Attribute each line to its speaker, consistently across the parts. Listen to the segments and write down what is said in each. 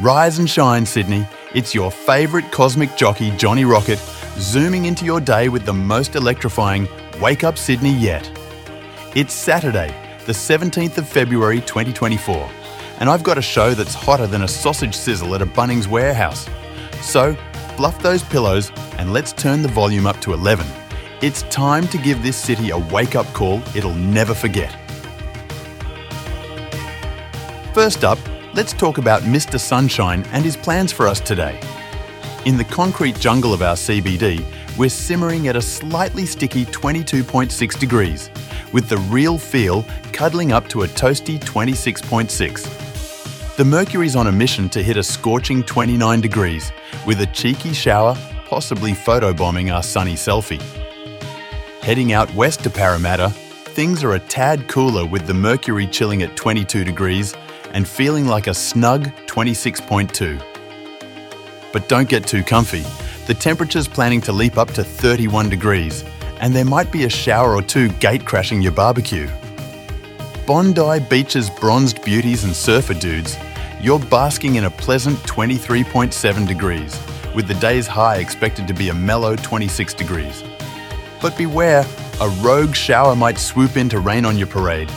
Speaker 1: Rise and shine, Sydney. It's your favourite cosmic jockey, Johnny Rocket, zooming into your day with the most electrifying Wake Up Sydney yet. It's Saturday, the 17th of February 2024, and I've got a show that's hotter than a sausage sizzle at a Bunnings warehouse. So, fluff those pillows and let's turn the volume up to 11. It's time to give this city a wake up call it'll never forget. First up, let's talk about Mr. Sunshine and his plans for us today. In the concrete jungle of our CBD, we're simmering at a slightly sticky 22.6 degrees, with the real feel cuddling up to a toasty 26.6. The Mercury's on a mission to hit a scorching 29 degrees, with a cheeky shower possibly photobombing our sunny selfie. Heading out west to Parramatta, things are a tad cooler with the Mercury chilling at 22 degrees and feeling like a snug 26.2. But don't get too comfy. The temperature's planning to leap up to 31 degrees, and there might be a shower or two gate crashing your barbecue. Bondi Beach's bronzed beauties and surfer dudes, you're basking in a pleasant 23.7 degrees, with the day's high expected to be a mellow 26 degrees. But beware, a rogue shower might swoop in to rain on your parade.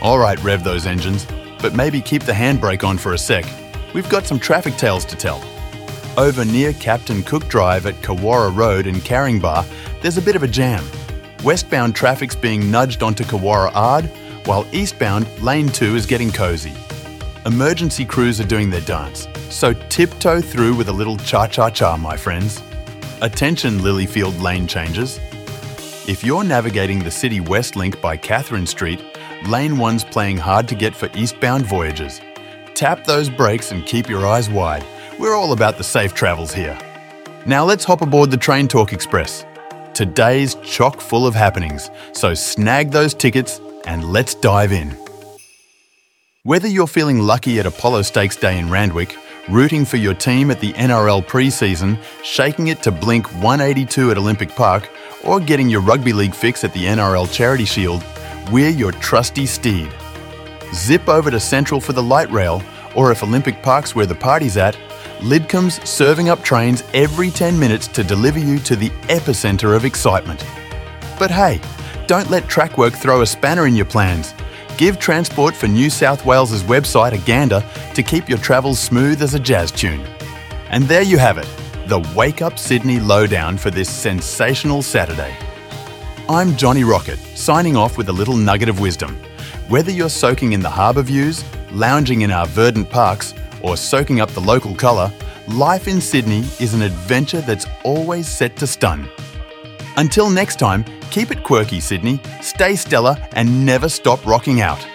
Speaker 1: Alright, rev those engines but maybe keep the handbrake on for a sec. We've got some traffic tales to tell. Over near Captain Cook Drive at Cawarra Road in Caringbah, there's a bit of a jam. Westbound traffic's being nudged onto Cawarra Ard, while eastbound Lane 2 is getting cosy. Emergency crews are doing their dance, so tiptoe through with a little cha-cha-cha, my friends. Attention Lilyfield lane changes. If you're navigating the City West Link by Catherine Street, Lane 1's playing hard to get for eastbound voyages. Tap those brakes and keep your eyes wide. We're all about the safe travels here. Now let's hop aboard the Train Talk Express. Today's chock full of happenings, so snag those tickets and let's dive in. Whether you're feeling lucky at Apollo Stakes Day in Randwick, rooting for your team at the NRL preseason, shaking it to blink 182 at Olympic Park, or getting your rugby league fix at the NRL Charity Shield, we're your trusty steed. Zip over to Central for the light rail, or if Olympic Park's where the party's at, Lidcombe's serving up trains every 10 minutes to deliver you to the epicentre of excitement. But hey, don't let Trackwork throw a spanner in your plans. Give Transport for New South Wales's website a gander to keep your travels smooth as a jazz tune. And there you have it, the Wake Up Sydney lowdown for this sensational Saturday. I'm Johnny Rocket, signing off with a little nugget of wisdom. Whether you're soaking in the harbour views, lounging in our verdant parks, or soaking up the local colour, life in Sydney is an adventure that's always set to stun. Until next time, keep it quirky, Sydney, stay stellar, and never stop rocking out.